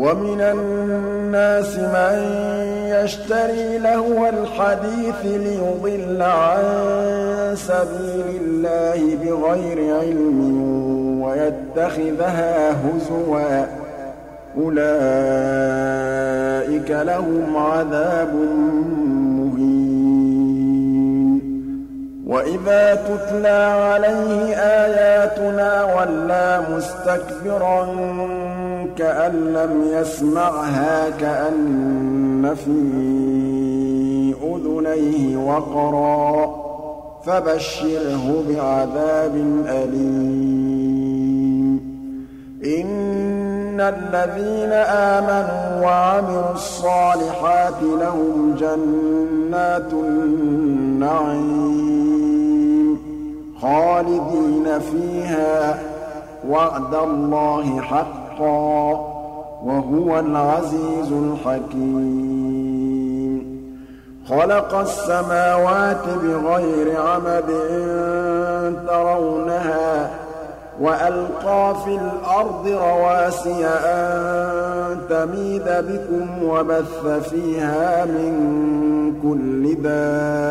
وَمِنَ النَّاسِ مَن يَشْتَرِي لَهْوَ الْحَدِيثِ لِيُضِلَّ عَن سَبِيلِ اللَّهِ بِغَيْرِ عِلْمٍ وَيَتَّخِذَهَا هُزُوًا ۚ. أُولَٰئِكَ لَهُمْ عَذَابٌ مُّهِينٌ. وَإِذَا تُتْلَىٰ عَلَيْهِ آيَاتُنَا وَلَّىٰ مُسْتَكْبِرًا كَأَن لَّمْ يَسْمَعْهَا كَأَنَّ فِي أُذُنَيْهِ وَقْرًا ۖ فَبَشِّرْهُ بِعَذَابٍ أَلِيمٍ. إِنَّ الَّذِينَ آمَنُوا وَعَمِلُوا الصَّالِحَاتِ لَهُمْ جَنَّاتُ النَّعِيمِ خَالِدِينَ فِيهَا ۖ. وَعْدَ اللَّهِ حَقًّا حَقًّا ۚ وَهُوَ الْعَزِيزُ الْحَكِيمُ. خَلَقَ السَّمَاوَاتِ بِغَيْرِ عَمَدٍ تَرَوْنَهَا ۖ وَأَلْقَىٰ فِي الْأَرْضِ رَوَاسِيَ أَن تَمِيدَ بِكُمْ وَبَثَّ فِيهَا مِن كُلِّ دَابَّةٍ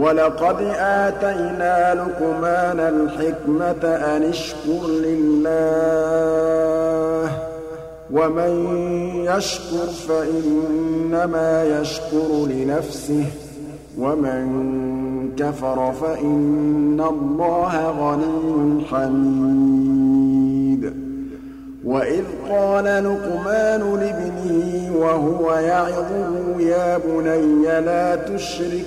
وَلَقَدْ آتَيْنَا لُقْمَانَ الْحِكْمَةَ أَنِ اشْكُرْ لِلَّهِ ۚ وَمَن يَشْكُرْ فَإِنَّمَا يَشْكُرُ لِنَفْسِهِ ۖ وَمَن كَفَرَ فَإِنَّ اللَّهَ غَنِيٌّ حَمِيدٌ. وَإِذْ قَالَ لُقْمَانُ لِابْنِهِ وَهُوَ يَعِظُهُ يَا بُنَيَّ لَا تُشْرِكْ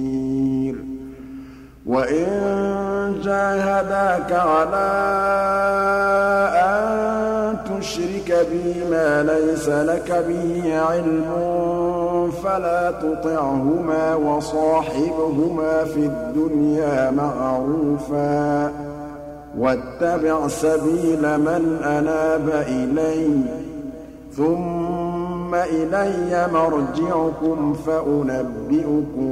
وَإِن جَاهَدَاكَ عَلَىٰ أَن تُشْرِكَ بِي مَا لَيْسَ لَكَ بِهِ عِلْمٌ فَلَا تُطِعْهُمَا وَصَاحِبْهُمَا فِي الدُّنْيَا مَعْرُوفًا ۚ وَاتَّبِعْ سَبِيلَ مَنْ أَنَابَ إِلَيَّ ۚ ثُمَّ إِلَيَّ مَرْجِعُكُمْ فَأُنَبِّئُكُم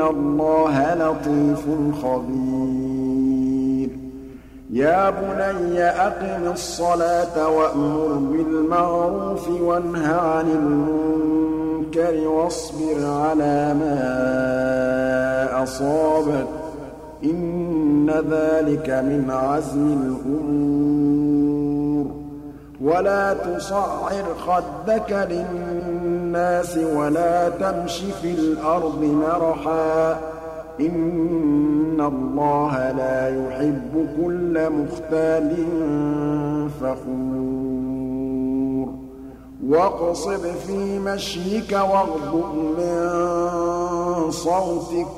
اللَّهَ لَطِيفٌ خَبِيرٌ. يَا بُنَيَّ أَقِمِ الصَّلَاةَ وَأْمُرْ بِالْمَعْرُوفِ وَانْهَ عَنِ الْمُنكَرِ الْمُنكَرِ وَاصْبِرْ عَلَىٰ مَا أَصَابَكَ ۖ إِنَّ ذَٰلِكَ مِنْ عَزْمِ الْأُمُورِ. وَلَا تُصَعِّرْ خَدَّكَ لِلنَّاسِ وَلَا تَمْشِ فِي الْأَرْضِ مَرَحًا ۖ. إِنَّ اللَّهَ لَا يُحِبُّ كُلَّ مُخْتَالٍ فَخُورٍ. وَاقْصِدْ فِي مَشْيِكَ وَاغْضُضْ مِن صَوْتِكَ ۚ.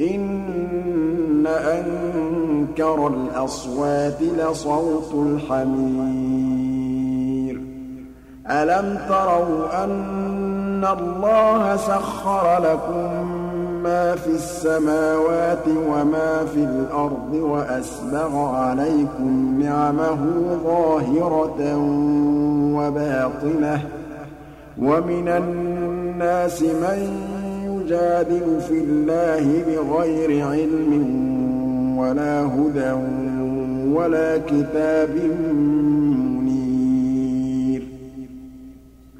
إِنَّ أَنكَرَ الْأَصْوَاتِ لَصَوْتُ الْحَمِيرِ. أَلَمْ تَرَوْا أَنَّ اللَّهَ سَخَّرَ لَكُم مَّا فِي السَّمَاوَاتِ وَمَا فِي الْأَرْضِ وَأَسْبَغَ عَلَيْكُمْ نِعَمَهُ ظَاهِرَةً وَبَاطِنَةً ۗ وَمِنَ النَّاسِ مَن يُجَادِلُ فِي اللَّهِ بِغَيْرِ عِلْمٍ وَلَا هُدًى وَلَا كِتَابٍ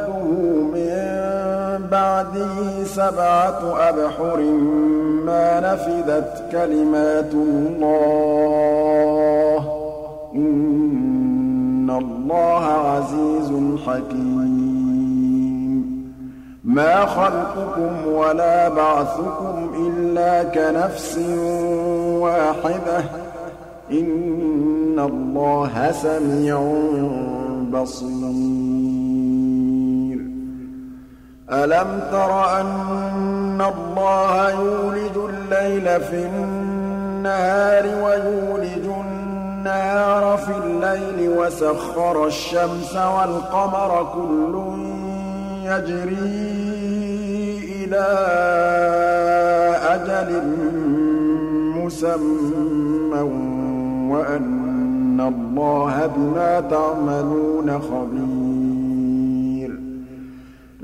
مِن بَعْدِهِ سَبْعَةُ أَبْحُرٍ مَّا نَفِدَتْ كَلِمَاتُ اللَّهِ ۗ. إِنَّ اللَّهَ عَزِيزٌ حَكِيمٌ. مَا خَلْقُكُمْ وَلَا بَعْثُكُمْ إِلَّا كَنَفْسٍ وَاحِدَةٍ ۗ. إِنَّ اللَّهَ سَمِيعٌ بَصِيرٌ. أَلَمْ تَرَ أَنَّ اللَّهَ يُولِجُ اللَّيْلَ فِي النَّهَارِ وَيُولِجُ النَّهَارَ فِي اللَّيْلِ وَسَخَّرَ الشَّمْسَ وَالْقَمَرَ كُلٌّ يَجْرِي إِلَىٰ أَجَلٍ مُّسَمًّى وَأَنَّ اللَّهَ بِمَا تَعْمَلُونَ خَبِيرٌ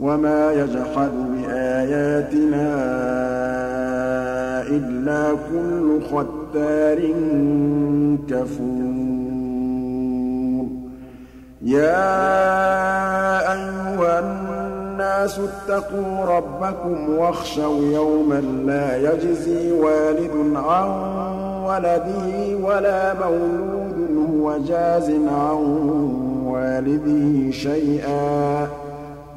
وَمَا يَجْحَدُ بِآيَاتِنَا إِلَّا كُلُّ خَتَّارٍ كَفُورٍ. يَا أَيُّهَا النَّاسُ اتَّقُوا رَبَّكُمْ وَاخْشَوْا يَوْمًا لَّا يَجْزِي وَالِدٌ عَن وَلَدِهِ وَلَا مَوْلُودٌ هُوَ جَازٍ عَن وَالِدِهِ شَيْئًا ۚ.